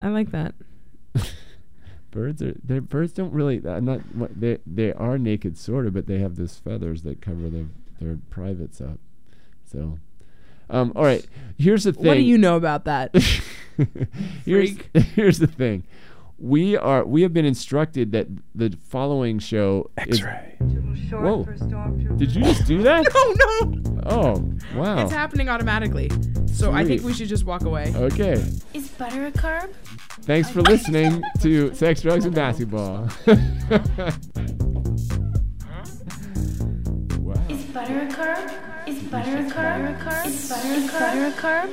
I like that. birds are they birds don't really I'm not what they they are naked sort of but they have those feathers that cover their their privates up so um all right here's the thing What do you know about that? here's, here's the thing we are we have been instructed that the following show is whoa did you just do that oh no! oh wow It's happening automatically. So I think we should just walk away. okay Is butter a carb? thanks for listening to sex drugs and basketball wow Is butter a carb? Is butter a carb? Is butter a carb?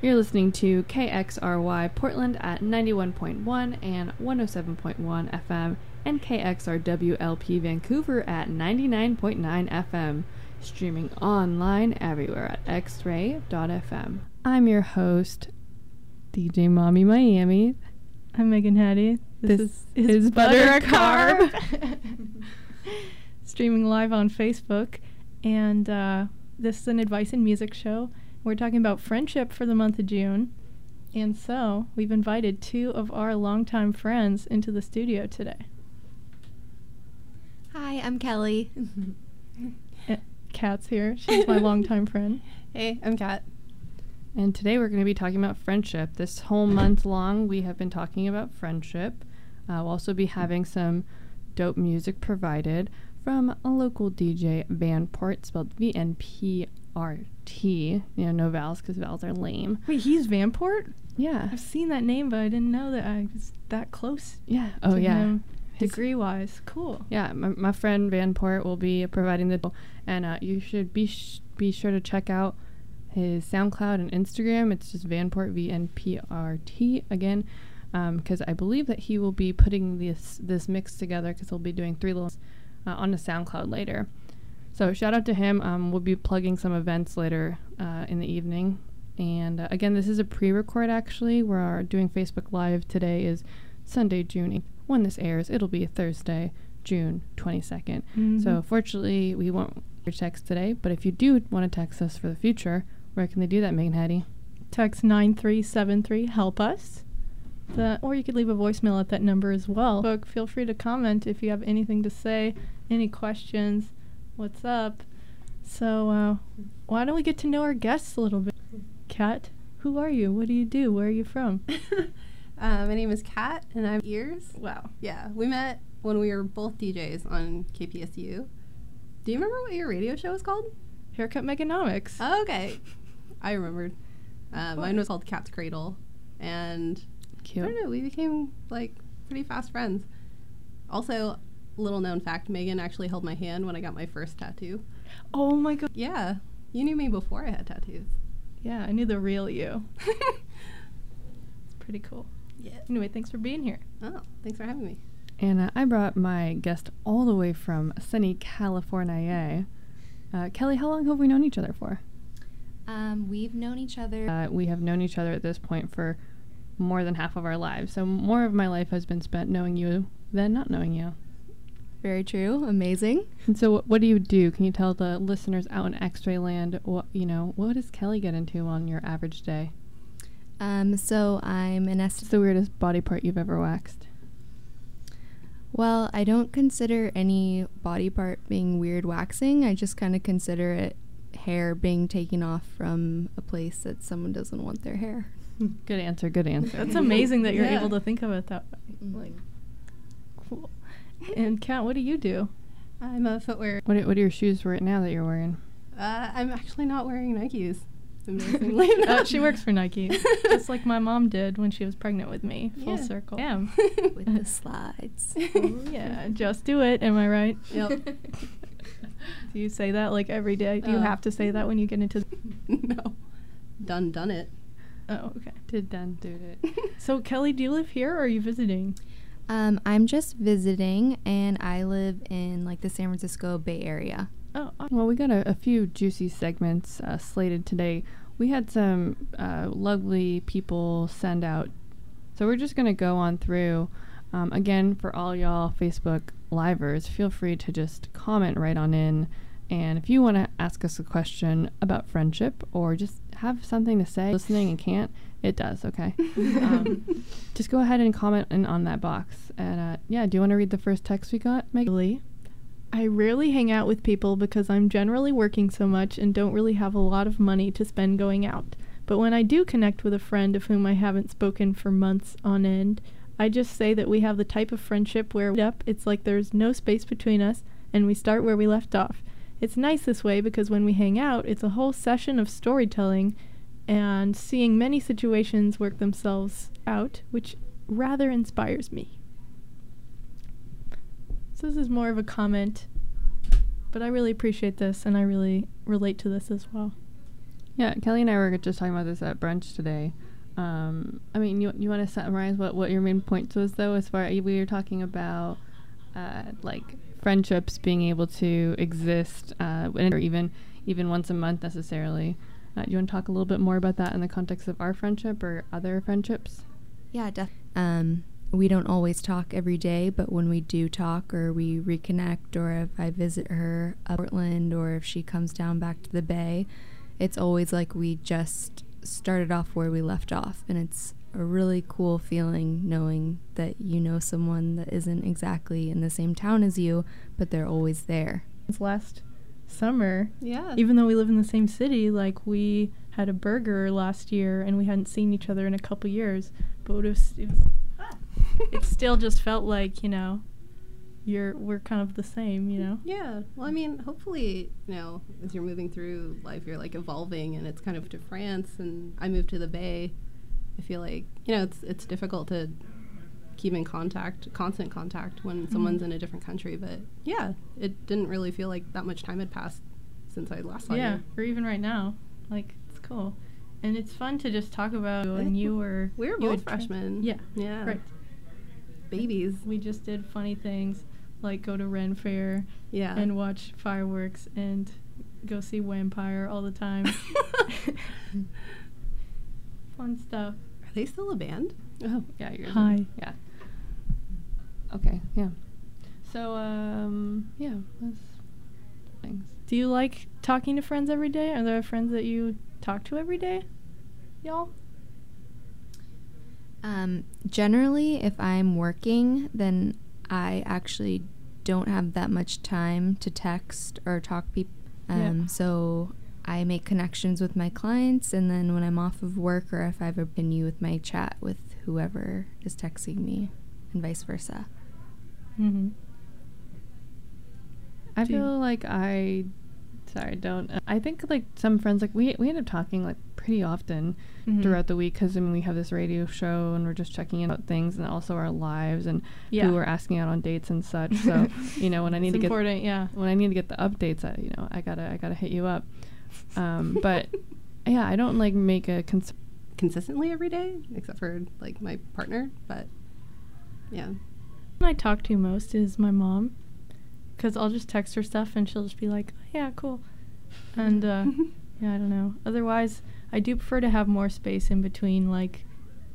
You're listening to KXRY Portland at 91.1 and 107.1 FM and KXRWLP Vancouver at 99.9 FM, streaming online everywhere at xray.fm. I'm your host, DJ Mommy Miami. I'm Megan Hattie. This This, is is, Butter Butter a a Carb. Streaming live on Facebook. And uh, this is an advice and music show. We're talking about friendship for the month of June. And so we've invited two of our longtime friends into the studio today. Hi, I'm Kelly. Cat's here. She's my longtime friend. hey, I'm Cat. And today we're going to be talking about friendship. This whole month long, we have been talking about friendship. Uh, we'll also be having some dope music provided from a local DJ, Vanport, spelled V N P R T. You know, no vowels because vowels are lame. Wait, he's Vanport? Yeah. I've seen that name, but I didn't know that I was that close Yeah. Oh, yeah. degree wise. Cool. Yeah, my, my friend Vanport will be providing the, and uh, you should be sh- be sure to check out his SoundCloud and Instagram. It's just Vanport V N P R T again, because I believe that he will be putting this this mix together because he'll be doing three little uh, on the SoundCloud later. So shout out to him. Um, we'll be plugging some events later uh, in the evening. And uh, again, this is a pre-record actually. We're doing Facebook Live today. Is Sunday, June 8th. When this airs, it'll be Thursday, June 22nd. So Mhm. fortunately, we won't your text today. But if you do want to text us for the future, where can they do that, Megan Hattie? text 9373 help us the, or you could leave a voicemail at that number as well feel free to comment if you have anything to say any questions what's up so uh, why don't we get to know our guests a little bit cat who are you what do you do where are you from Uh, my name is Cat, and I'm Ears. wow Yeah, we met when we were both DJs on KPSU. Do you remember what your radio show was called? haircut meganomics Oh, okay, I remembered. Uh, mine was called Cat's Cradle, and I don't know. We became like pretty fast friends. Also, little known fact: Megan actually held my hand when I got my first tattoo. oh my god Yeah, you knew me before I had tattoos. yeah i knew the real you it's pretty cool yeah. anyway thanks for being here Oh, thanks for having me. And uh, I brought my guest all the way from sunny California. Uh, Kelly, how long have we known each other for? Um, we've known each other. Uh, we have known each other at this point for more than half of our lives. So more of my life has been spent knowing you than not knowing you. Very true. Amazing. And so, what, what do you do? Can you tell the listeners out in X-ray land what you know? What does Kelly get into on your average day? Um, so I'm an What's est- the weirdest body part you've ever waxed? well, I don't consider any body part being weird waxing. I just kind of consider it hair being taken off from a place that someone doesn't want their hair. Good answer. Good answer. that's amazing that you're Yeah. able to think of it that way like cool and cat what do you do I'm a footwear. What are, what are your shoes right now that you're wearing? Uh, I'm actually not wearing Nikes. Amazingly, Uh, she works for Nike, just like my mom did when she was pregnant with me. Full Yeah. circle. Yeah. With the slides. Oh, yeah, just do it. Am I right? Yep. Do you say that like every day? Do you Uh, have to say that when you get into? no. Done, done it. Oh, okay. Did done do it. So Kelly, do you live here or are you visiting? Um, I'm just visiting, and I live in like the San Francisco Bay Area. Oh, Well, we got a, a few juicy segments uh, slated today. We had some uh, lovely people send out. So we're just to go on through. Um, again, for all y'all Facebook livers, feel free to just comment right on in And if you want to ask us a question about friendship or just have something to say, listening and can't, it does, okay? um, just go ahead and comment in, on that box. And uh, yeah, do you want to read the first text we got, Meg? Really? I rarely hang out with people because I'm generally working so much and don't really have a lot of money to spend going out. But when I do connect with a friend of whom I haven't spoken for months on end, I just say that we have the type of friendship where we up, it's like there's no space between us and we start where we left off. It's nice this way because when we hang out, it's a whole session of storytelling and seeing many situations work themselves out, which rather inspires me. So this is more of a comment, but I really appreciate this and I really relate to this as well. Yeah, Kelly and I were just talking about this at brunch today. Um, I mean, you you want to summarize what what your main points was though, as far as we were talking about, uh, like friendships being able to exist, uh, or even even once a month necessarily. Uh, do you want to talk a little bit more about that in the context of our friendship or other friendships? Yeah, definitely. Um, we don't always talk every day, but when we do talk or we reconnect, or if I visit her up Portland, or if she comes down back to the Bay, it's always like we just started off where we left off, and it's a really cool feeling knowing that you know someone that isn't exactly in the same town as you, but they're always there. Last summer, Yeah. even though we live in the same city, like we had a burger last year and we hadn't seen each other in a couple years, but it was, it, was, it still just felt like you know, you're we're kind of the same, you know. Yeah. Well, I mean, hopefully, you know, as you're moving through life, you're like evolving, and it's kind of to France, and I moved to the Bay. I feel like you know it's it's difficult to keep in contact, constant contact, when mm-hmm. someone's in a different country. But yeah, it didn't really feel like that much time had passed since I last saw yeah, you. or even right now, like it's cool, and it's fun to just talk about. And you were We were you both had tra- freshmen. Yeah, Yeah. right. Babies. We just did funny things like go to Ren Fair Yeah. and watch fireworks and go see Vampire all the time. Fun stuff. Are they still a band? Oh. Yeah, yours. Hi. Yeah. Okay. Yeah. So um, yeah, that's things. Do you like talking to friends every day? Are there friends that you talk to every day? Y'all? Um, generally, if I'm working, then I actually don't have that much time to text or talk people. Yeah. Um, So I make connections with my clients, and then when I'm off of work or if I have a venue with my chat with whoever is texting me, and vice versa. Mm-hmm. I Do you- feel like I, sorry, don't. uh, I think like some friends like we we end up talking like pretty often Mhm. throughout the week because I mean we have this radio show and we're just checking in about things and also our lives and Yeah. who we're asking out on dates and such. So you know when I need it's to get important, yeah. when I need to get the updates, I, you know I gotta I gotta hit you up. Um, but yeah, I don't like make a cons- Consistently every day, except for like my partner. But yeah. I talk to most is my mom, because I'll just text her stuff and she'll just be like, oh, "Yeah, cool," and uh, yeah, I don't know. Otherwise, I do prefer to have more space in between, like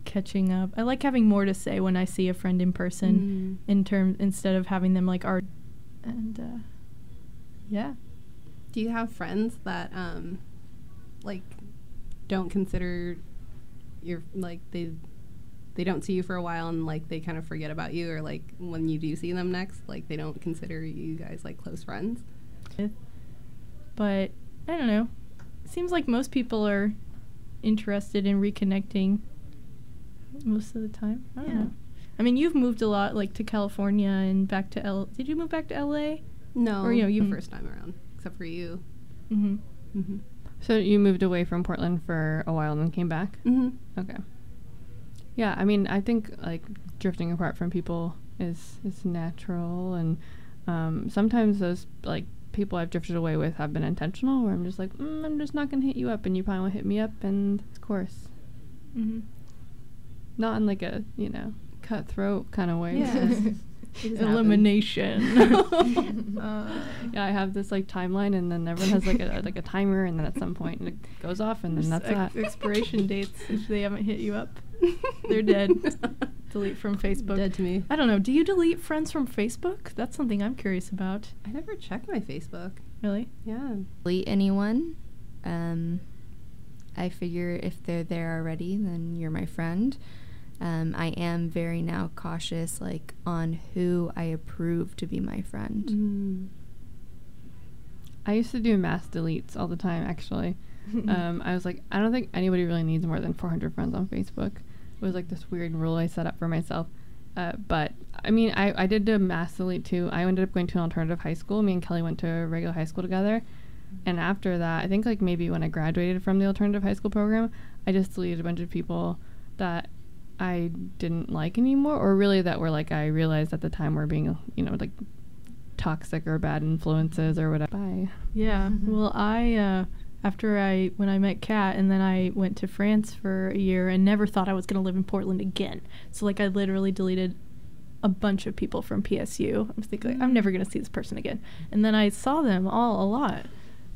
catching up. I like having more to say when I see a friend in person, Mm. in term instead of having them like art. And uh, yeah, Do you have friends that um like don't consider your like they they don't see you for a while and like they kind of forget about you or like when you do see them next like they don't consider you guys like close friends? but I don't know. Seems like most people are interested in reconnecting most of the time. I don't Yeah. know. I mean, you've moved a lot, like to California and back to L. Did you move back to L.A.? No. Or, you know, you- the first time around, except for you. Mm-hmm. Mm-hmm. So you moved away from Portland for a while and then came back. Mm-hmm. Okay. Yeah, I mean, I think like drifting apart from people is is natural, and um, sometimes those like people I've drifted away with have been intentional, where I'm just like, mm, I'm just not gonna hit you up, and you probably won't hit me up, and of course, Mm-hmm. not in like a you know cutthroat kind of way. Yeah. it's just- it just happens. Elimination. uh, Yeah, I have this like timeline, and then everyone has like a like a timer, and then at some point it goes off, and then that's ex- that. expiration dates if they haven't hit you up. They're dead. Delete from Facebook. Dead to me. I don't know. Do you delete friends from Facebook? That's something I'm curious about. I never check my Facebook. Really? Yeah. delete anyone. Um, I figure if they're there already, then you're my friend. Um, I am very now cautious, like on who I approve to be my friend. Mm. I used to do mass deletes all the time, actually. um, I was like, I don't think anybody really needs more than 400 friends on Facebook. It was like this weird rule I set up for myself. Uh, but I mean, I, I did do a mass delete too. I ended up going to an alternative high school. Me and Kelly went to a regular high school together. And after that, I think like maybe when I graduated from the alternative high school program, I just deleted a bunch of people that I didn't like anymore, or really that were like I realized at the time were being, you know, like toxic or bad influences or whatever. Bye. Yeah. Well, I uh, after I when I met Cat and then I went to France for a year and never thought I was going to live in Portland again. So like I literally deleted a bunch of people from PSU. I'm thinking like, I'm never going to see this person again. And then I saw them all a lot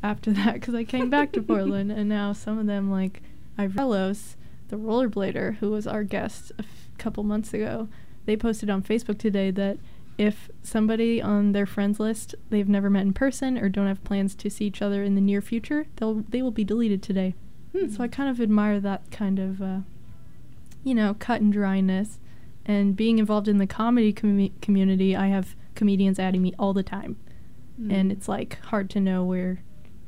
after that because I came back to Portland and now some of them like Ivelos, the rollerblader who was our guest a f- couple months ago, they posted on Facebook today that if somebody on their friends list they've never met in person or don't have plans to see each other in the near future, they'll they will be deleted today. Hmm. So I kind of admire that kind of, uh, you know, cut and dryness. And being involved in the comedy commu- community, I have comedians adding me all the time, Hmm. and it's like hard to know where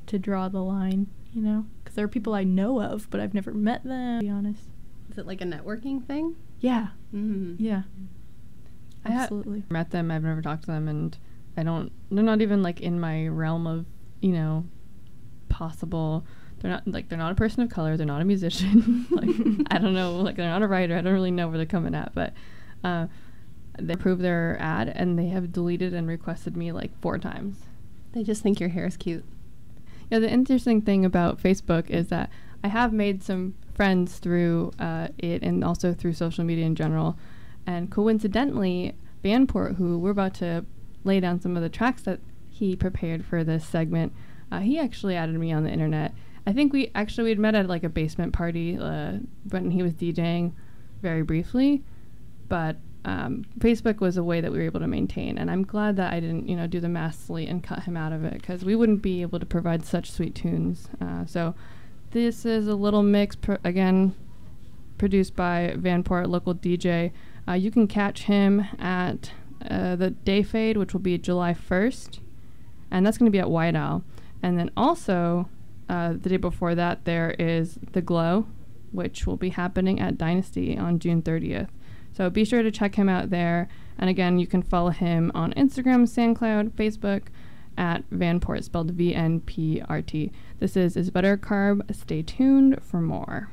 to draw the line, you know, because there are people I know of, but I've never met them. To be honest. Is it like a networking thing? Yeah. Mm-hmm. Yeah. I Absolutely. met them. I've never talked to them, and I don't. They're not even like in my realm of you know possible. They're not like they're not a person of color. They're not a musician. like I don't know. Like they're not a writer. I don't really know where they're coming at, but uh, they approved their ad and they have deleted and requested me like four times. They just think your hair is cute. Yeah, the interesting thing about Facebook is that I have made some friends through uh, it and also through social media in general. And coincidentally, Vanport, who we're about to lay down some of the tracks that he prepared for this segment, uh, he actually added me on the internet. I think we actually we had met at like a basement party uh, when he was DJing, very briefly, but um, Facebook was a way that we were able to maintain, and I'm glad that I didn't, you know, do the mass and cut him out of it because we wouldn't be able to provide such sweet tunes. Uh, so this is a little mix pro- again, produced by Vanport, local DJ. Uh, you can catch him at uh, the Day Fade, which will be July 1st, and that's going to be at White Owl. And then also uh, the day before that, there is the Glow, which will be happening at Dynasty on June 30th. So be sure to check him out there. And again, you can follow him on Instagram, SoundCloud, Facebook at Vanport, spelled V N P R T. This is Is Butter Carb. Stay tuned for more.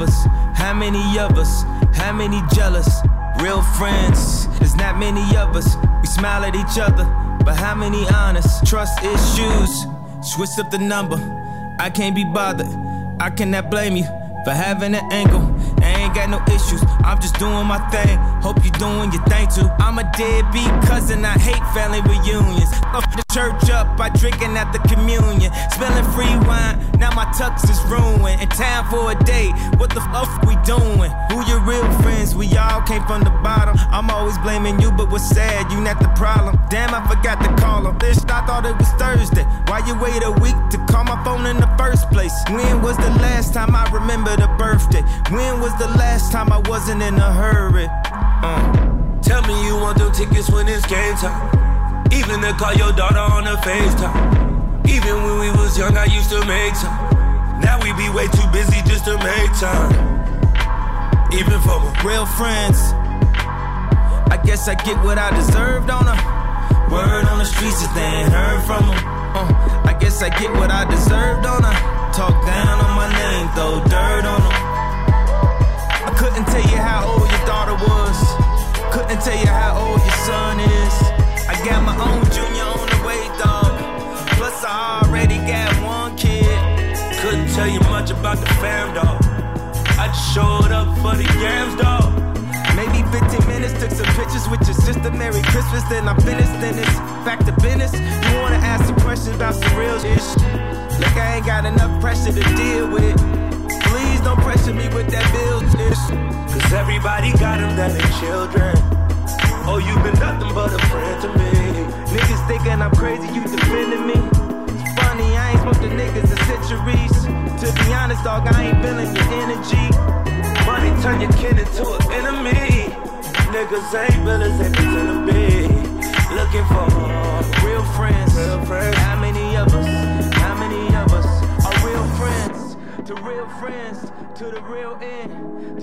Us? How many of us? How many jealous? Real friends, there's not many of us. We smile at each other, but how many honest? Trust issues, switch up the number. I can't be bothered. I cannot blame you for having an angle. I ain't got no issues. I'm just doing my thing. Hope you doing your thing too. I'm a deadbeat cousin. I hate family reunions. Up the church up by drinking at the communion. Spilling free wine. Now my tux is ruined. In time for a date. What the fuck we doing? Who your real friends? We all came from the bottom. I'm always blaming you, but what's sad? You not the problem. Damn, I forgot to call him. This I thought it was Thursday. Why you wait a week to call my phone in the first place? When was the last time I remembered a birthday? When was the last time I wasn't in a hurry? Uh. Tell me you want them tickets when it's game time. Even to call your daughter on the FaceTime. Even when we was young, I used to make time. Now we be way too busy just to make time. Even for my real friends. I guess I get what I deserved on a word on the streets is they ain't heard from them. Uh, I guess I get what I deserved on a talk down on my name, throw dirt on them. I couldn't tell you how old your daughter was. Couldn't tell you how old your son is. I got my own junior on the way, dog. Plus I already got one kid. Couldn't tell you much about the fam, dog. I just showed up for the yams, dog. Maybe 15 minutes, took some pictures with your sister. Merry Christmas, then I'm finished. Then it's back to them children. Oh, you've been nothing but a friend to me. Niggas thinking I'm crazy, you defending me. It's funny, I ain't smoked the niggas in centuries. To be honest, dog, I ain't feeling your energy. Money turn your kin into an enemy. Niggas ain't villains, they pretend to be. Looking for Real friends, real friends. How many of us? How many of us are real friends? To real friends, to the real end,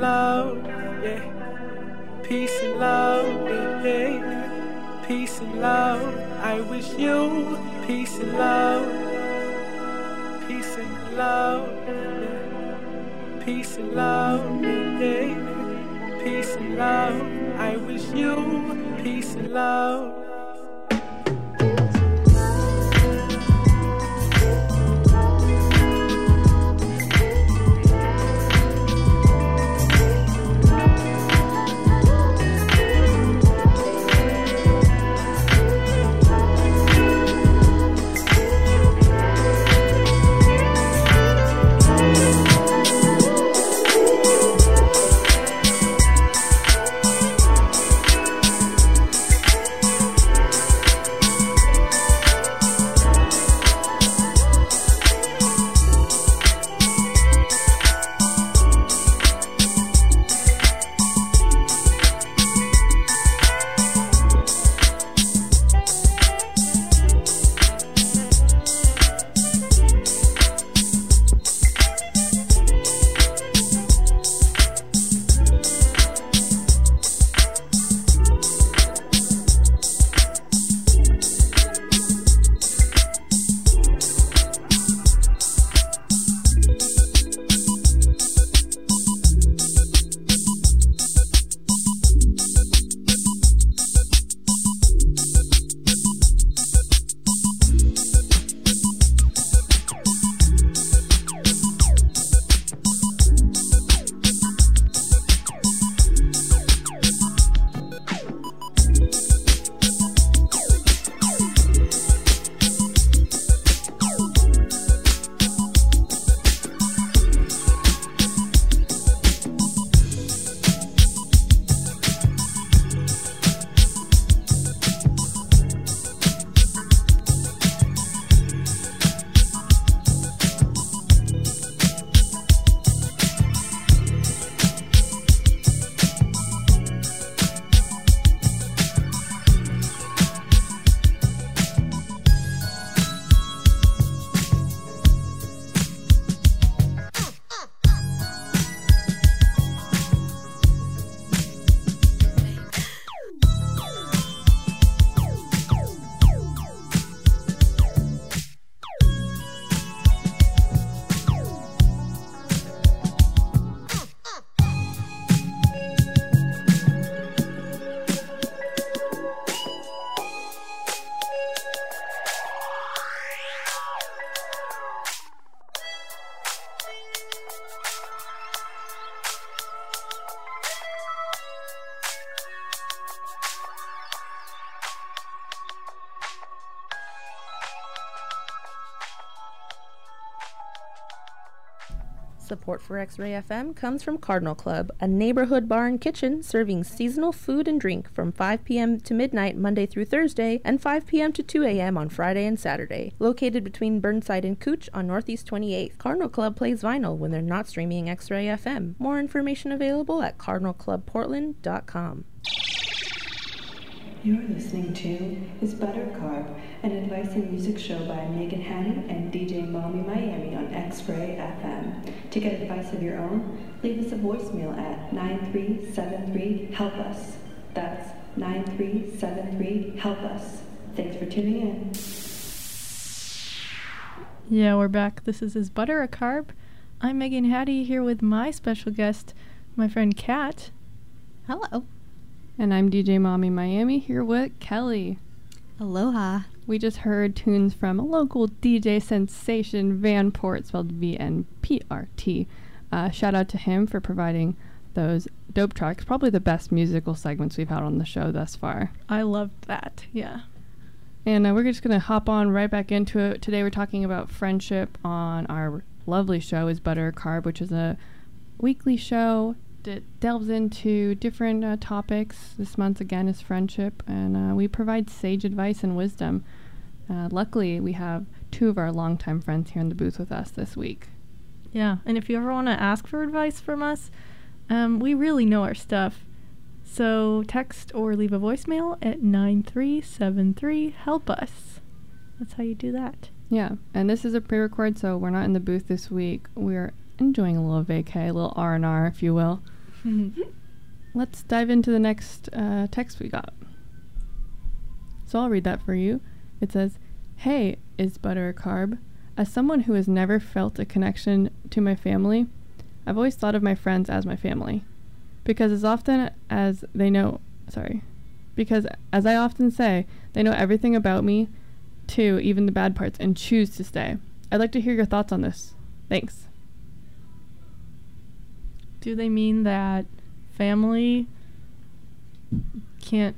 love, yeah. Peace and love, yeah. Peace and love. I wish you peace and love. Peace and love, yeah. Peace and love, yeah. Peace and love. I wish you peace and love. Support for X Ray FM comes from Cardinal Club, a neighborhood bar and kitchen serving seasonal food and drink from 5 p.m. to midnight Monday through Thursday and 5 p.m. to 2 a.m. on Friday and Saturday. Located between Burnside and Couch on Northeast 28th, Cardinal Club plays vinyl when they're not streaming X Ray FM. More information available at cardinalclubportland.com. You're listening to Is Butter Carb, an advice and music show by Megan Hattie and DJ Mommy Miami on X-Ray FM. To get advice of your own, leave us a voicemail at 9373-HELP-US. That's 9373-HELP-US. Thanks for tuning in. Yeah, we're back. This is Is Butter a Carb? I'm Megan Hattie here with my special guest, my friend Cat. Hello. And I'm DJ Mommy Miami here with Kelly. Aloha. We just heard tunes from a local DJ sensation, Vanport, spelled V N P R T. Uh, shout out to him for providing those dope tracks. Probably the best musical segments we've had on the show thus far. I loved that. Yeah. And uh, we're just going to hop on right back into it. Today we're talking about friendship on our lovely show is Butter Carb, which is a weekly show that delves into different uh, topics. This month again is friendship, and uh, we provide sage advice and wisdom. Uh, luckily, we have two of our longtime friends here in the booth with us this week. Yeah. And if you ever want to ask for advice from us, um, we really know our stuff. So text or leave a voicemail at 9373 help us. That's how you do that. Yeah, and this is a pre-record, so we're not in the booth this week. We're enjoying a little vacay, a little R and R, if you will. Let's dive into the next uh, text we got. So I'll read that for you. It says, "Hey, is butter a carb? As someone who has never felt a connection to my family, I've always thought of my friends as my family, because as often as they know, sorry, because as I often say, they know everything about me." too, even the bad parts, and choose to stay. I'd like to hear your thoughts on this. Thanks. Do they mean that family can't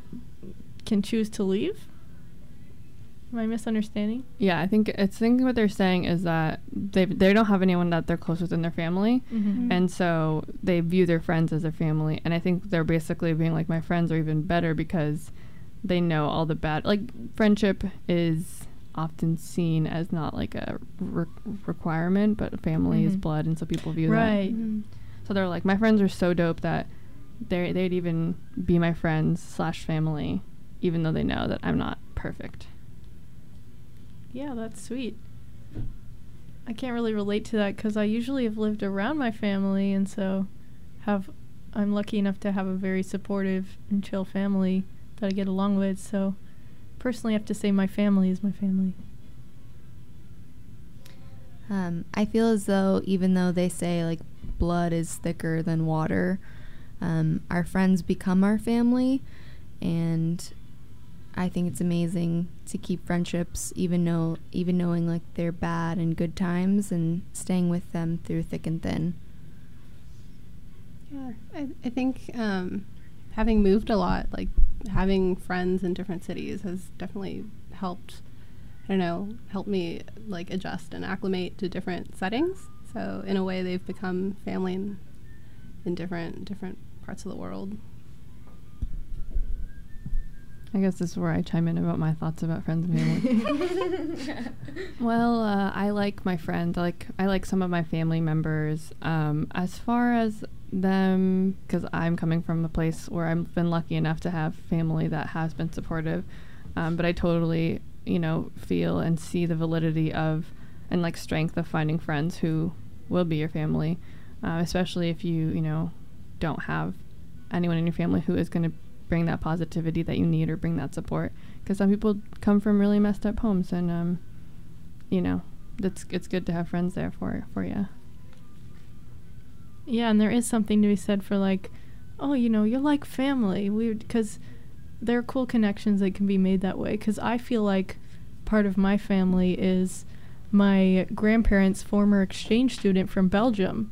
can choose to leave? Am I misunderstanding? Yeah, I think it's I think what they're saying is that they they don't have anyone that they're close with in their family, Mhm. and so they view their friends as their family. And I think they're basically being like my friends are even better because they know all the bad. Like friendship is often seen as not like a re- requirement, but family is Mhm. blood, and so people view Right. that. So they're like, my friends are so dope that they they'd even be my friends slash family, even though they know that I'm not perfect. Yeah, that's sweet. I can't really relate to that because I usually have lived around my family, and so have I'm lucky enough to have a very supportive and chill family that I get along with. So personally, I have to say my family is my family. Um, I feel as though even though they say like blood is thicker than water, um, our friends become our family, and I think it's amazing to keep friendships, even know even knowing like they're bad and good times, and staying with them through thick and thin. Yeah, I, I think um, having moved a lot, like having friends in different cities, has definitely helped. I don't know, helped me like adjust and acclimate to different settings. So in a way, they've become family in, in different different parts of the world. I guess this is where I chime in about my thoughts about friends and family. well, uh, I like my friends. I like I like some of my family members. Um, as far as them, because I'm coming from a place where I've been lucky enough to have family that has been supportive. Um, but I totally, you know, feel and see the validity of and like strength of finding friends who will be your family, uh, especially if you, you know, don't have anyone in your family who is going to bring that positivity that you need or bring that support because some people come from really messed up homes and um you know that's it's good to have friends there for for you Yeah, and there is something to be said for like, oh, you know, you're like family. We because there are cool connections that can be made that way. Because I feel like part of my family is my grandparents' former exchange student from Belgium,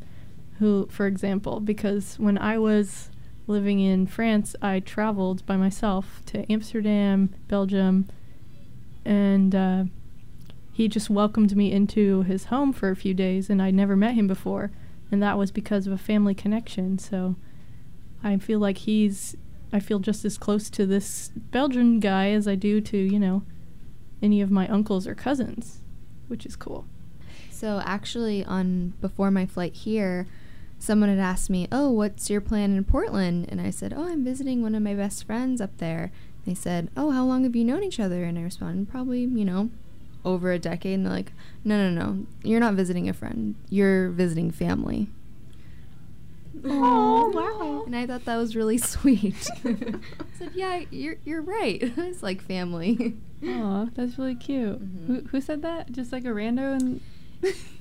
who, for example, because when I was living in France, I traveled by myself to Amsterdam, Belgium, and uh, he just welcomed me into his home for a few days, and I'd never met him before, and that was because of a family connection. So I feel like he's, I feel just as close to this Belgian guy as I do to, you know, any of my uncles or cousins, which is cool. So actually, on before my flight here, someone had asked me, "Oh, what's your plan in Portland?" And I said, "Oh, I'm visiting one of my best friends up there." They said, "Oh, how long have you known each other?" And I responded, "Probably, you know, over a decade." And they're like, "No, no, no. You're not visiting a friend. You're visiting family." Oh, wow. And I thought that was really sweet. I said, "Yeah, you're you're right. it's like family." oh that's really cute mm-hmm. who, who said that just like a rando and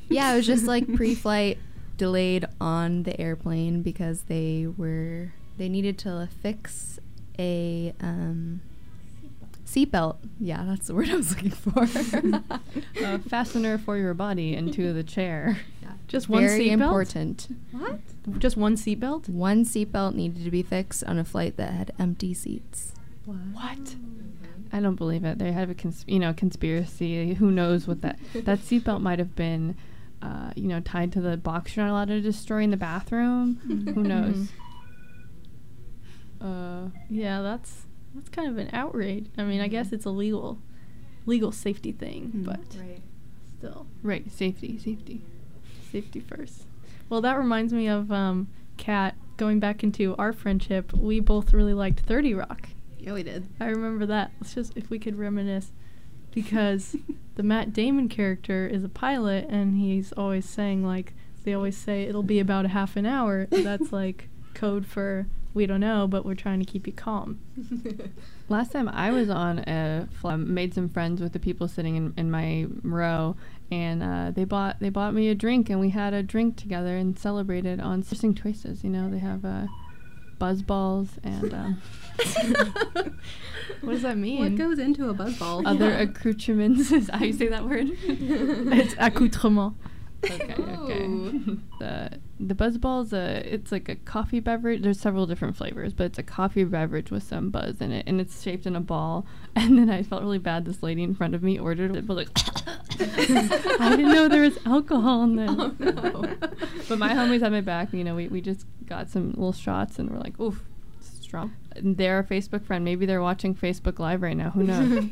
yeah, it was just like pre-flight delayed on the airplane because they were they needed to fix a um, Seatbelt. Yeah, that's the word I was looking for. a fastener for your body into the chair. Yeah. Just one Very seatbelt? important. What? Just one seatbelt? One seatbelt needed to be fixed on a flight that had empty seats. What? I don't believe it. They have a cons- you know conspiracy. Who knows what that that seatbelt might have been, uh, you know, tied to the box you're not allowed to destroy in the bathroom. Who knows? Uh, Yeah, that's that's kind of an outrage. I mean, I guess it's a legal legal safety thing, but still right, safety, safety. safety first. Well, that reminds me of um Cat going back into our friendship. We both really liked 30 Rock. Yeah, we did. I remember that. Let's just if we could reminisce because the Matt Damon character is a pilot and he's always saying like they always say it'll be about a half an hour. That's like code for we don't know, but we're trying to keep you calm. Last time I was on a flight, um, made some friends with the people sitting in, in my row, and uh, they bought they bought me a drink, and we had a drink together and celebrated on interesting choices. You know, they have uh, buzz balls and um, What does that mean? What goes into a buzzball? other accoutrements. Is how you say that word? it's accoutrement. okay, okay. the the buzz ball is a—it's like a coffee beverage. There's several different flavors, but it's a coffee beverage with some buzz in it, and it's shaped in a ball. And then I felt really bad. This lady in front of me ordered it, but like, I didn't know there was alcohol in there. Oh, no. but my homies had my back. You know, we we just got some little shots, and we're like, oof. Strong. And They're a Facebook friend. Maybe they're watching Facebook Live right now. Who knows?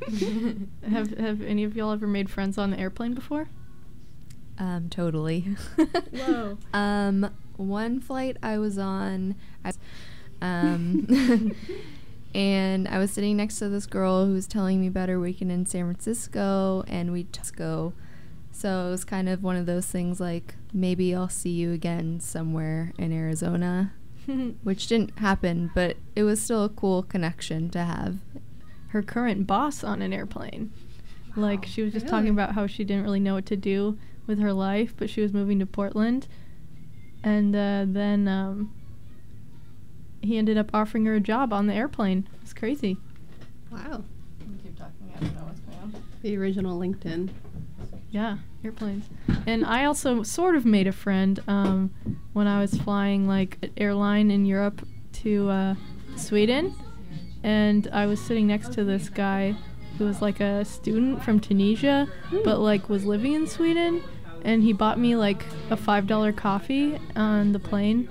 have have any of y'all ever made friends on the airplane before? Um, totally. Whoa. Um, one flight I was on, I um, and I was sitting next to this girl who was telling me about her weekend in San Francisco, and we just go. So it was kind of one of those things like maybe I'll see you again somewhere in Arizona, which didn't happen, but it was still a cool connection to have. Her current boss on an airplane. Like she was just talking about how she didn't really know what to do with her life, but she was moving to Portland, and uh, then um, he ended up offering her a job on the airplane. It's crazy. Wow. Keep talking. I don't know what's going on. The original LinkedIn. Yeah, airplanes. And I also sort of made a friend um, when I was flying like an airline in Europe to uh, Sweden, and I was sitting next to this guy who was like a student from Tunisia, but like was living in Sweden, and he bought me like a five dollar coffee on the plane.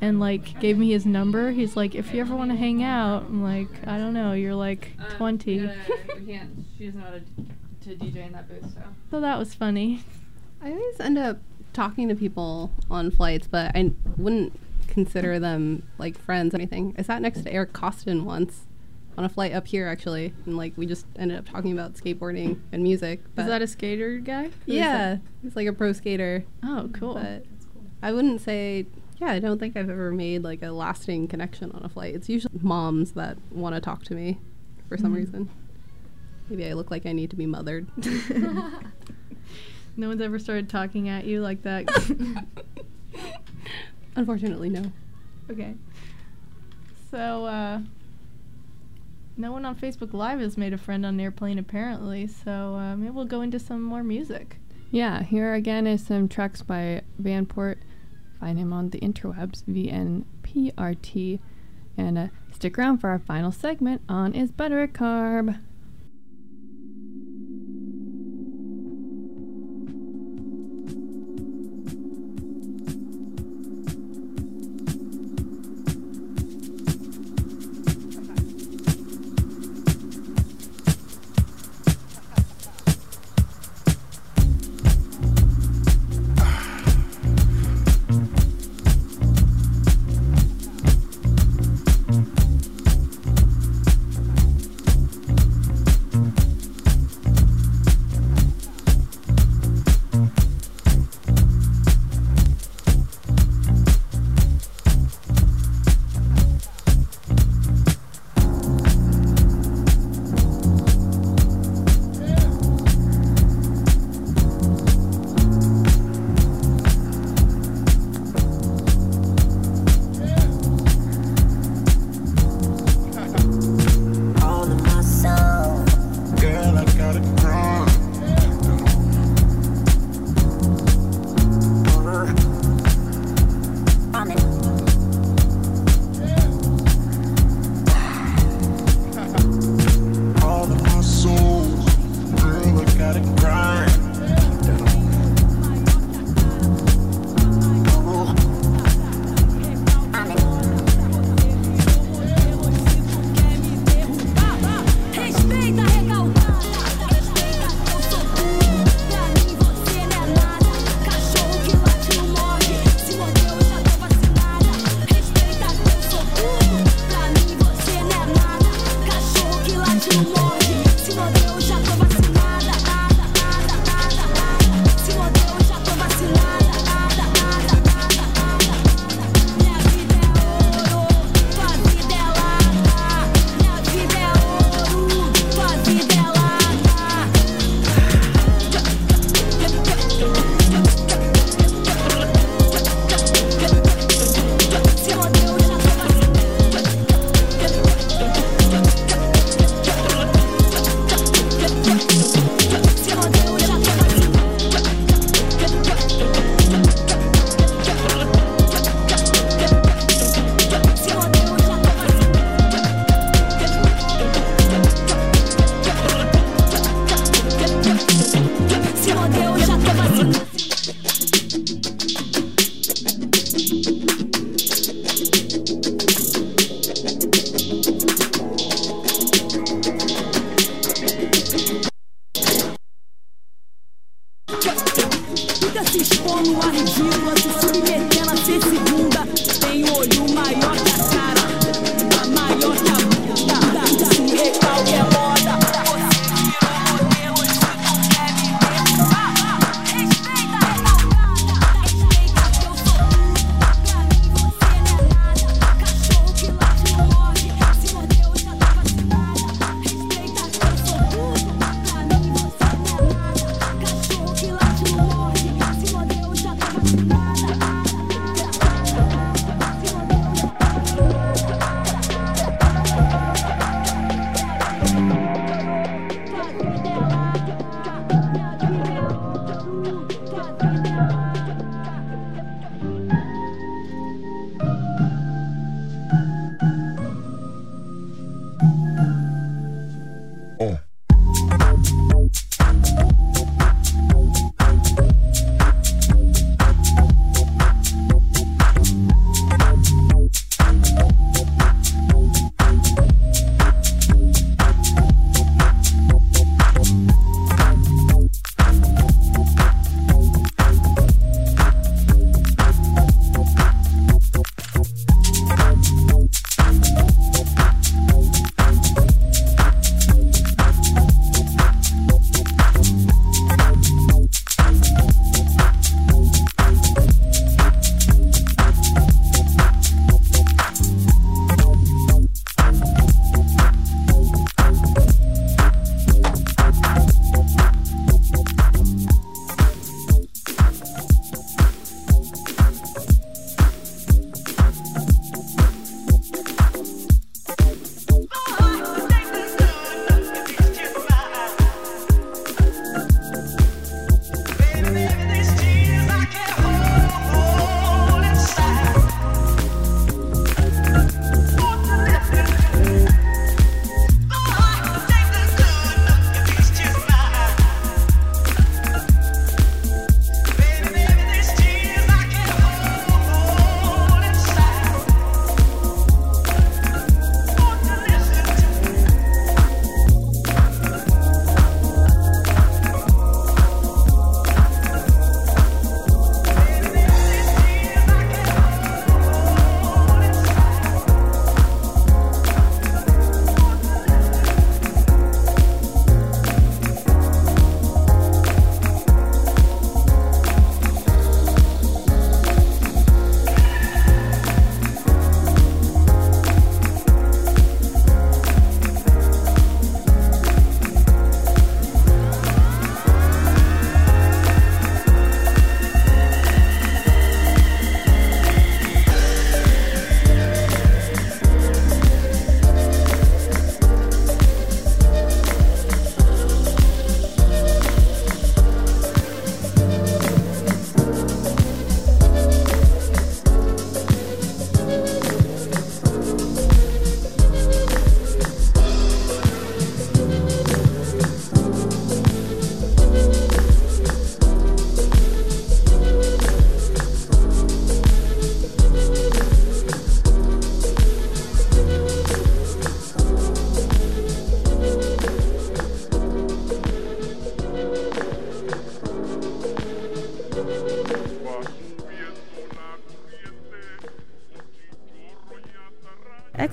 And like gave me his number. He's like, if you ever want to hang out, I'm like, I don't know. You're like uh, 20. we can't. She doesn't know how to, to DJ in that booth, so. so that was funny. I always end up talking to people on flights, but I wouldn't consider them like friends or anything. I sat next to Eric Koston once on a flight up here actually, and like we just ended up talking about skateboarding and music. But Is that a skater guy? Yeah, he's like a pro skater. Oh, cool. But I wouldn't say. Yeah, I don't think I've ever made like a lasting connection on a flight. It's usually moms that want to talk to me for some Mhm. reason. Maybe I look like I need to be mothered. No one's ever started talking at you like that. Unfortunately, no. okay. So, uh, no one on Facebook Live has made a friend on an airplane apparently. So uh, maybe we'll go into some more music. Yeah, here again is some tracks by Vanport. Find him on the interwebs, VNPRT. And uh, stick around for our final segment on Is Butter a Carb?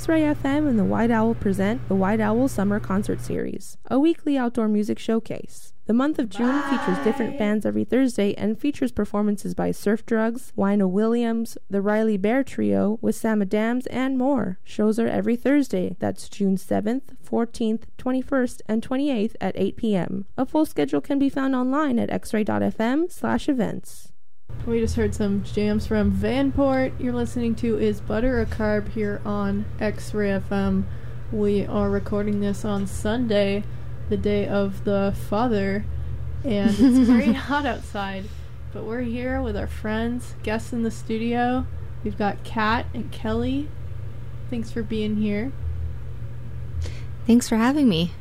X Ray FM and the White Owl present the White Owl Summer Concert Series, a weekly outdoor music showcase. The month of June features different bands every Thursday and features performances by Surf Drugs, Wino Williams, the Riley Bear Trio, with Sam Adams, and more. Shows are every Thursday. That's June 7th, 14th, 21st, and 28th at 8 p.m. A full schedule can be found online at xray.fm slash events. We just heard some jams from Vanport. You're listening to Is Butter a Carb here on X Ray FM. We are recording this on Sunday, the day of the Father, and it's very hot outside. But we're here with our friends, guests in the studio. We've got Cat and Kelly. Thanks for being here. Thanks for having me.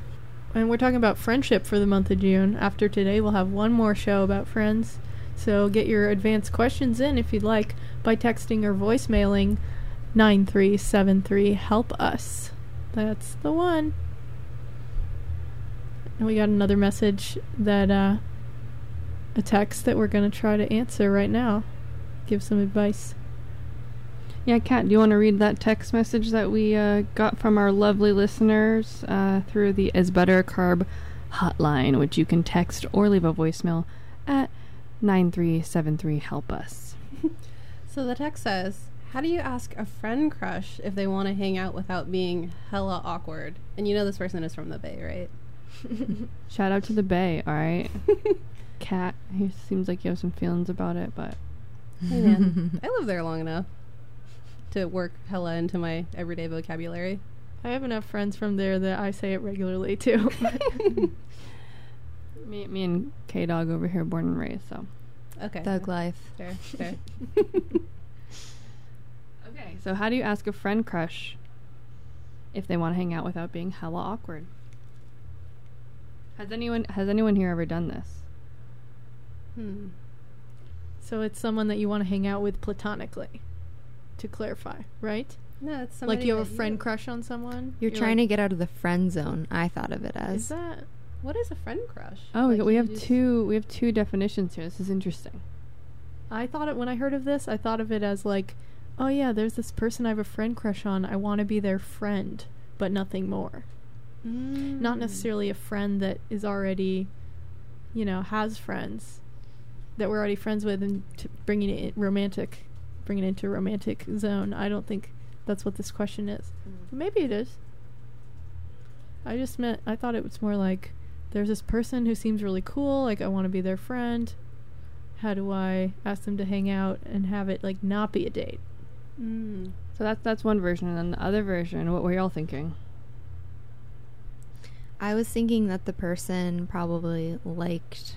And we're talking about friendship for the month of June. After today, we'll have one more show about friends. So get your advanced questions in if you'd like by texting or voicemailing 9373 help us. That's the one. And we got another message that uh a text that we're going to try to answer right now. Give some advice. Yeah, Cat, do you want to read that text message that we uh, got from our lovely listeners uh, through the Is Butter Carb hotline, which you can text or leave a voicemail at 9373 Help Us. So the text says, How do you ask a friend crush if they want to hang out without being hella awkward? And you know this person is from the Bay, right? Shout out to the Bay, all right? Cat, he seems like you have some feelings about it, but. Hey man, I lived there long enough to work hella into my everyday vocabulary. I have enough friends from there that I say it regularly too. Me, me and K Dog over here, born and raised, so. Okay. Thug life. Fair, fair. Okay, so how do you ask a friend crush if they want to hang out without being hella awkward? Has anyone has anyone here ever done this? hmm. so it's someone that you want to hang out with platonically. To clarify, right? No, it's like you have a that friend crush on someone. You're, trying to get out of the friend zone. I thought of it as. Is that What is a friend crush? Oh, we, Like, we have two we have two definitions here. This is interesting. I thought it when I heard of this, I thought of it as like, oh yeah, there's this person I have a friend crush on. I want to be their friend, but nothing more. Not Mm. necessarily a friend that is already, you know, has friends that we're already friends with, and t- bringing it romantic, bringing it into a romantic zone. I don't think that's what this question is. Maybe it is. I just meant I thought it was more like there's this person who seems really cool, like I want to be their friend. How do I ask them to hang out and have it like not be a date? Mm. So that's that's one version, and then the other version. What were y'all thinking? I was thinking that the person probably liked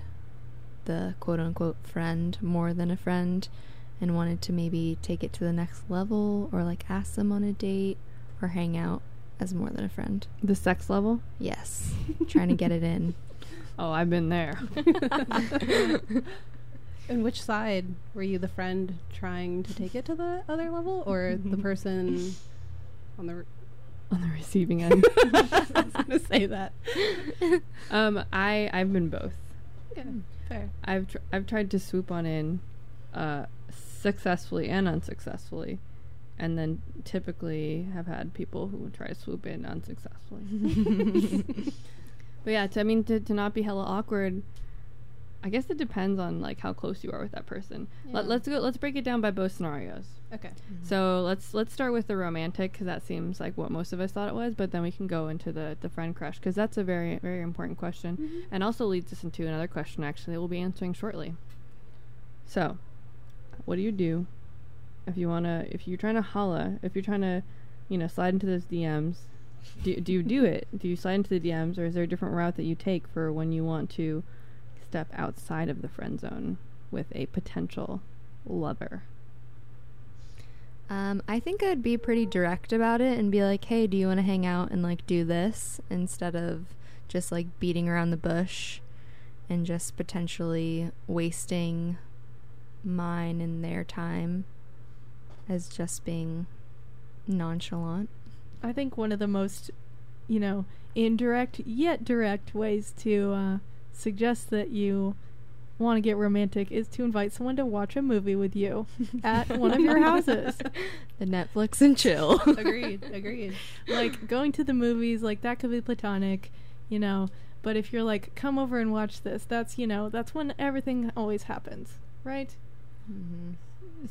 the quote unquote friend more than a friend and wanted to maybe take it to the next level or like ask them on a date or hang out as more than a friend. The sex level? Yes. Trying to get it in. Oh, I've been there. And which side were you the friend trying to take it to the other level, or the person on the? Re- on the receiving end. I was gonna say that. um, I I've been both. Yeah, fair. I've tr- I've tried to swoop on in, uh, successfully and unsuccessfully, and then typically have had people who try to swoop in unsuccessfully. but yeah, to, I mean to to not be hella awkward. I guess it depends on like how close you are with that person. Let, Yeah. let's go. Let's break it down by both scenarios. Okay. So let's let's start with the romantic because that seems like what most of us thought it was. But then we can go into the the friend crush because that's a very very important question, Mhm. and also leads us into another question actually that we'll be answering shortly. So, what do you do if you wanna if you're trying to holla if you're trying to, you know, slide into those DMs? Do do you do it? Do you slide into the DMs, or is there a different route that you take for when you want to step outside of the friend zone with a potential lover? Um, I think I'd be pretty direct about it and be like, "Hey, do you want to hang out and like do this?" instead of just like beating around the bush and just potentially wasting mine and their time as just being nonchalant. I think one of the most, you know, indirect yet direct ways to uh, suggest that you want to get romantic is to invite someone to watch a movie with you at one of your houses. The Netflix and chill. agreed. Agreed. like going to the movies, like that could be platonic, you know. But if you're like, come over and watch this, that's you know, that's when everything always happens, right? Mm-hmm.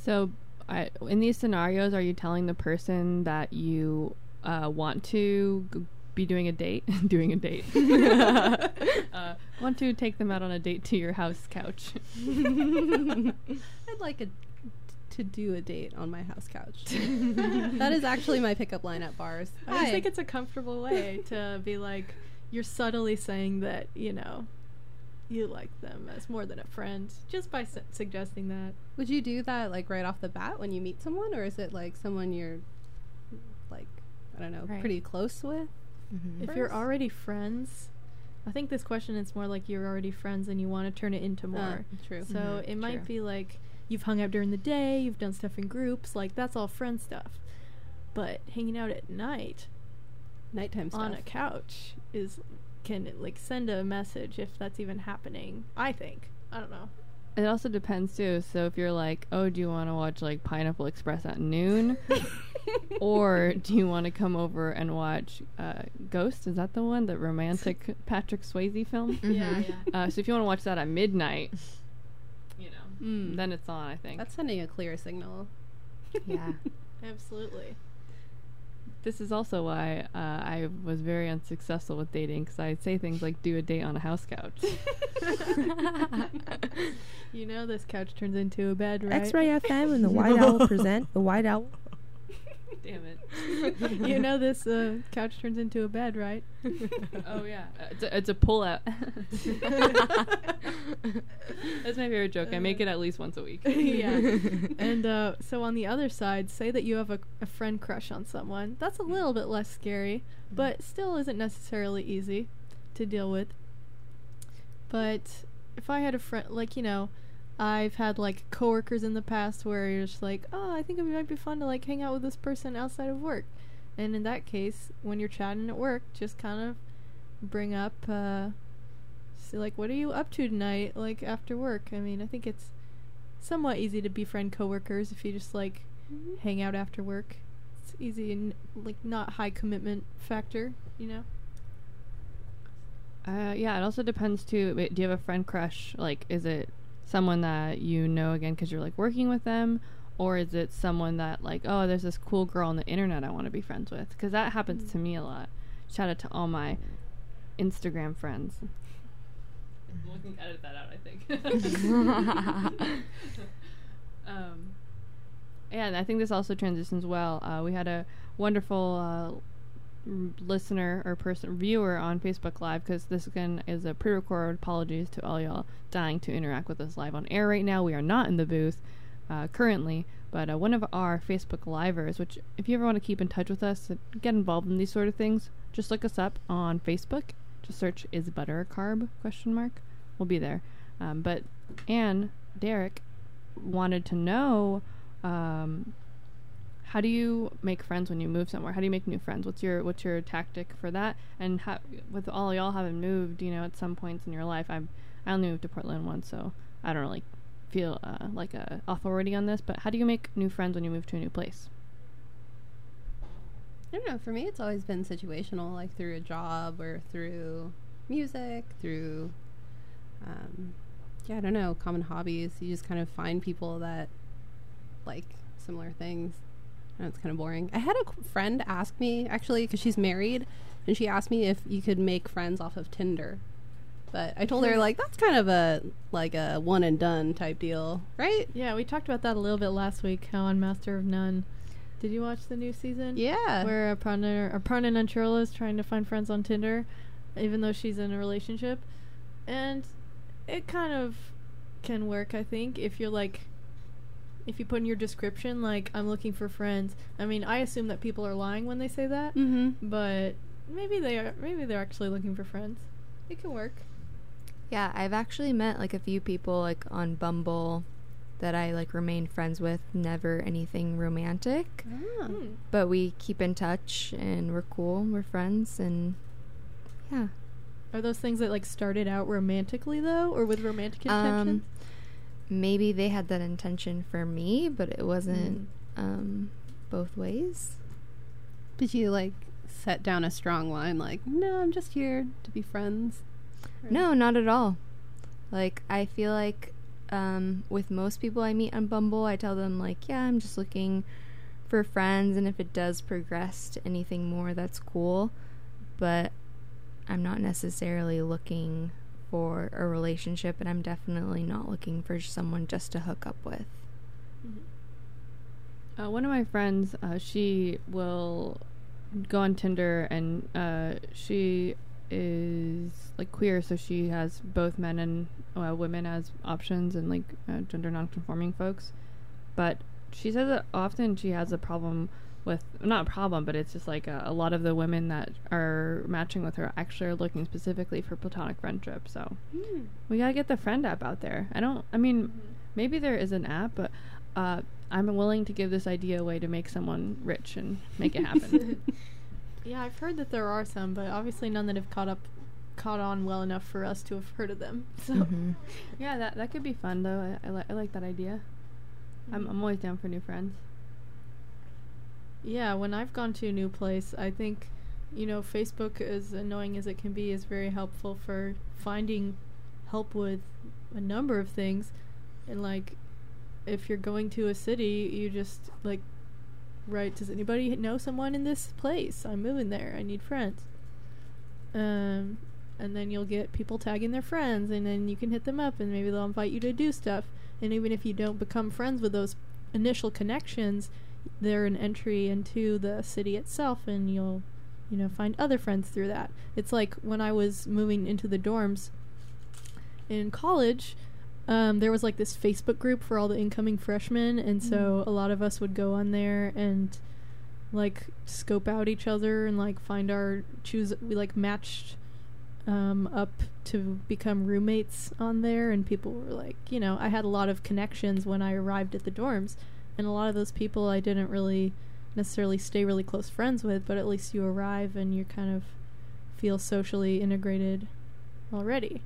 So, I, in these scenarios, are you telling the person that you uh, want to g- be doing a date, doing a date, uh, want to take them out on a date to your house couch? I'd like a, to do a date on my house couch. that is actually my pickup line at bars. I just think it's a comfortable way to be like, you're subtly saying that you know, you like them as more than a friend just by su- suggesting that. Would you do that like right off the bat when you meet someone, or is it like someone you're like I don't know Right. pretty close with? hmm If you're already friends, I think this question is more like you're already friends and you want to turn it into more. Uh, true. So Mhm, it might true. be like you've hung out during the day, you've done stuff in groups, like that's all friend stuff. But hanging out at night Nighttime stuff. on a couch is can like send a message if that's even happening. I think. I don't know. It also depends too. So if you're like, oh, do you want to watch like Pineapple Express at noon, or do you want to come over and watch uh, Ghost? Is that the one, the romantic Patrick Swayze film? Yeah, Mhm. yeah. Uh, so if you want to watch that at midnight, you know, Mm. then it's on. I think That's sending a clear signal. Yeah. Absolutely. This is also why uh, I was very unsuccessful with dating because I'd say things like "do a date on a house couch." You know this couch turns into a bed, right? X-Ray FM and the White Owl present the White Owl. Damn it! you know this uh, couch turns into a bed, right? oh yeah, uh, it's a, it's a pull out. That's my favorite joke. I make it at least once a week. yeah. And uh, so on the other side, say that you have a, a friend crush on someone. That's a little bit less scary, but still isn't necessarily easy to deal with. But if I had a friend, like, you know, I've had like coworkers in the past where you're just like, oh, I think it might be fun to like hang out with this person outside of work. And in that case, when you're chatting at work, just kind of bring up, uh, see, like, what are you up to tonight, like, after work? I mean, I think it's somewhat easy to befriend coworkers if you just like hang out after work. It's easy and like not high commitment factor, you know. Uh, yeah, it also depends too. Do you have a friend crush? Like, is it someone that you know again because you're like working with them, or is it someone that like, oh, there's this cool girl on the internet I want to be friends with? Because that happens to me a lot. Shout out to all my Instagram friends. We can edit that out, I think. um, yeah, and I think this also transitions well. Uh, we had a wonderful uh, r- listener or person viewer on Facebook Live because this again is a pre-record. Apologies to all y'all dying to interact with us live on air right now. We are not in the booth uh, currently, but uh, one of our Facebook Livers, which if you ever want to keep in touch with us, get involved in these sort of things, just look us up on Facebook. Just search "Is butter a carb?" question mark. We'll be there. Um, but Anne, Derek, wanted to know. Um, how do you make friends when you move somewhere? How do you make new friends? What's your what's your tactic for that? And how, with all y'all having moved, you know, at some points in your life, I'm I only moved to Portland once, so I don't really feel uh, like a authority on this. But how do you make new friends when you move to a new place? I don't know. For me, it's always been situational, like through a job or through music, through, um, yeah, I don't know, common hobbies. You just kind of find people that like similar things. It's kind of boring. I had a friend ask me, actually, because she's married, and she asked me if you could make friends off of Tinder. But I told her, hmm. like, that's kind of a, like a one and done type deal, right? Yeah, we talked about that a little bit last week. How on Master of None. Did you watch the new season? Yeah. Where a Aparna, Aparna Nancherla is trying to find friends on Tinder, even though she's in a relationship, and it kind of can work. I think if you're like, if you put in your description like I'm looking for friends. I mean, I assume that people are lying when they say that, Mm-hmm. but maybe they are. Maybe they're actually looking for friends. It can work. Yeah, I've actually met like a few people like on Bumble that I like remain friends with. Never anything romantic, Ah. Hmm. but we keep in touch and we're cool. We're friends and yeah. Are those things that like started out romantically though, or with romantic intentions? Um, maybe they had that intention for me, but it wasn't Mm. um, both ways. Did you like set down a strong line like, no, I'm just here to be friends? Or- No, not at all. Like I feel like um, with most people I meet on Bumble, I tell them like, yeah, I'm just looking for friends, and if it does progress to anything more, that's cool. But I'm not necessarily looking for a relationship, and I'm definitely not looking for someone just to hook up with. Uh, one of my friends, uh, she will go on Tinder, and uh, she is like queer, so she has both men and uh, women as options, and like uh, gender non-conforming folks. But she says that often she has a problem with not a problem, but it's just like a, a lot of the women that are matching with her actually are looking specifically for platonic friendship. So we gotta get the friend app out there. I don't. I mean, maybe there is an app, but uh, I'm willing to give this idea away to make someone rich and make it happen. Yeah, I've heard that there are some, but obviously none that have caught up, caught on well enough for us to have heard of them. So Mhm. yeah, that that could be fun though. I, I, li- I like that idea. I'm I'm always down for new friends. Yeah, when I've gone to a new place, I think, you know, Facebook, as annoying as it can be, is very helpful for finding help with a number of things. And like, if you're going to a city, you just like write, "Does anybody know someone in this place? I'm moving there. I need friends." Um, and then you'll get people tagging their friends, and then you can hit them up, and maybe they'll invite you to do stuff. And even if you don't become friends with those initial connections, they're an entry into the city itself, and you'll, you know, find other friends through that. It's like when I was moving into the dorms in college. Um, there was like this Facebook group for all the incoming freshmen, and so a lot of us would go on there and like scope out each other and like find our choose. We like matched um, up to become roommates on there, and people were like, you know, I had a lot of connections when I arrived at the dorms, and a lot of those people I didn't really necessarily stay really close friends with, but at least you arrive and you kind of feel socially integrated already.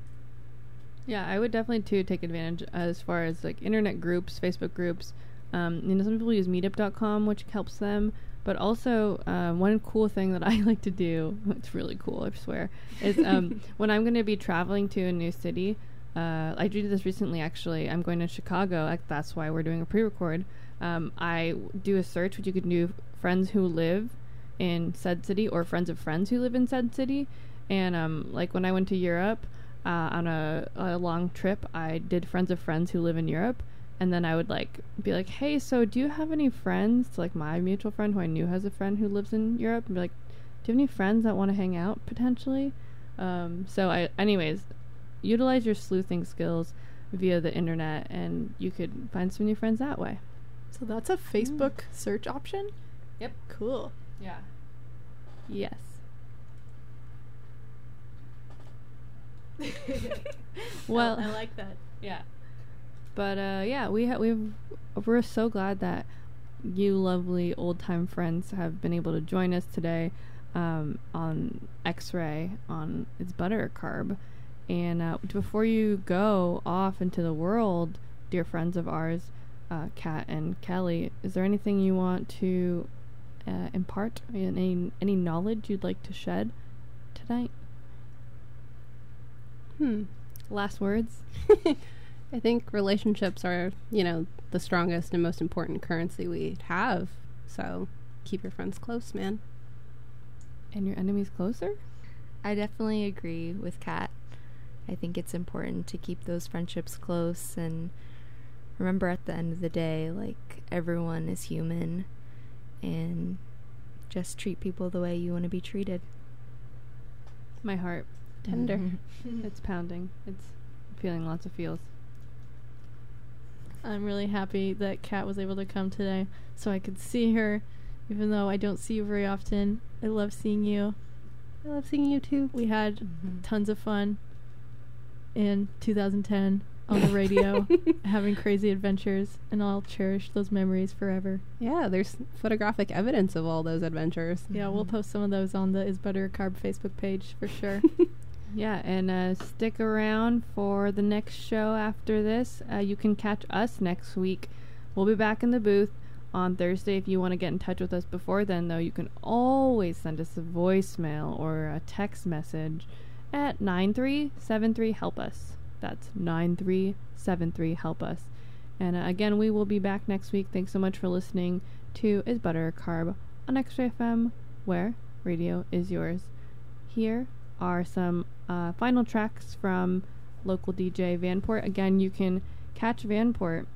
Yeah, I would definitely too take advantage as far as like internet groups, Facebook groups. Um, you know, some people use Meetup.com, which helps them. But also, uh, one cool thing that I like to do, it's really cool, I swear, is um, when I'm going to be traveling to a new city. Uh, I did this recently, actually. I'm going to Chicago. Like, that's why we're doing a pre-record. Um, I do a search, which you could do friends who live in said city or friends of friends who live in said city. And um, like when I went to Europe uh, on a, a long trip, I did friends of friends who live in Europe. And then I would like be like, "Hey, so do you have any friends?" To like my mutual friend who I knew has a friend who lives in Europe, and be like, "Do you have any friends that want to hang out potentially?" Um, so I, anyways, utilize your sleuthing skills via the internet, and you could find some new friends that way. So that's a Facebook search option? Yep. Cool. Yeah. Yes. well, I like that. Yeah. But uh, yeah, we ha- we've we're so glad that you lovely old time friends have been able to join us today um, on X-ray on its butter carb. And uh, before you go off into the world, dear friends of ours, uh, Cat and Kelly, is there anything you want to uh, impart? Any any knowledge you'd like to shed tonight? Hmm. Last words. I think relationships are, you know, the strongest and most important currency we have. So keep your friends close, man. And your enemies closer? I definitely agree with Cat. I think it's important to keep those friendships close and remember at the end of the day, like, everyone is human and just treat people the way you want to be treated. My heart. Tender. Mm-hmm. it's pounding. It's feeling lots of feels. I'm really happy that Cat was able to come today so I could see her, even though I don't see you very often. I love seeing you. I love seeing you too. We had mm-hmm. tons of fun in 2010 on the radio, having crazy adventures, and I'll cherish those memories forever. Yeah, there's photographic evidence of all those adventures. Yeah, we'll post some of those on the Is Butter a Carb Facebook page for sure. Yeah, and uh, stick around for the next show after this. Uh, you can catch us next week. We'll be back in the booth on Thursday. If you want to get in touch with us before then, though, you can always send us a voicemail or a text message at 9373 Help Us. That's 9373 Help Us. And uh, again, we will be back next week. Thanks so much for listening to Is Butter Carb on X-Ray FM, where radio is yours. Here are some uh, final tracks from local DJ Vanport. Again, you can catch Vanport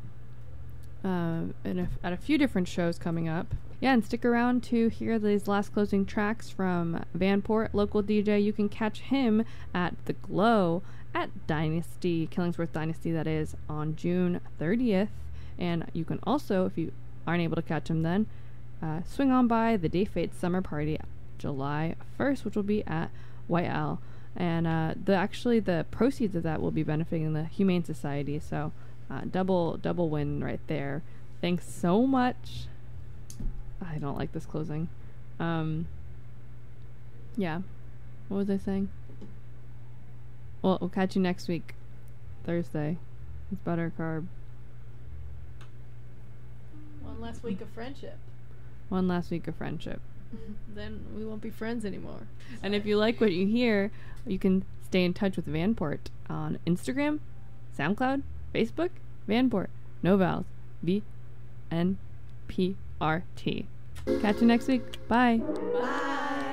uh, a, at a few different shows coming up. Yeah, and stick around to hear these last closing tracks from Vanport, local DJ. You can catch him at The Glow at Dynasty, Killingsworth Dynasty, that is, on June 30th. And you can also, if you aren't able to catch him then, uh, swing on by the Day Fate Summer Party July 1st, which will be at White Owl. And uh, the actually the proceeds of that will be benefiting the Humane Society. So uh, double double win right there. Thanks so much. I don't like this closing. Um, yeah. What was I saying? Well, we'll catch you next week, Thursday. It's butter carb. One last week of friendship. One last week of friendship. then we won't be friends anymore. And if you like what you hear, you can stay in touch with Vanport on Instagram, SoundCloud, Facebook, Vanport, no vowels, V N P R T. Catch you next week. Bye. Bye.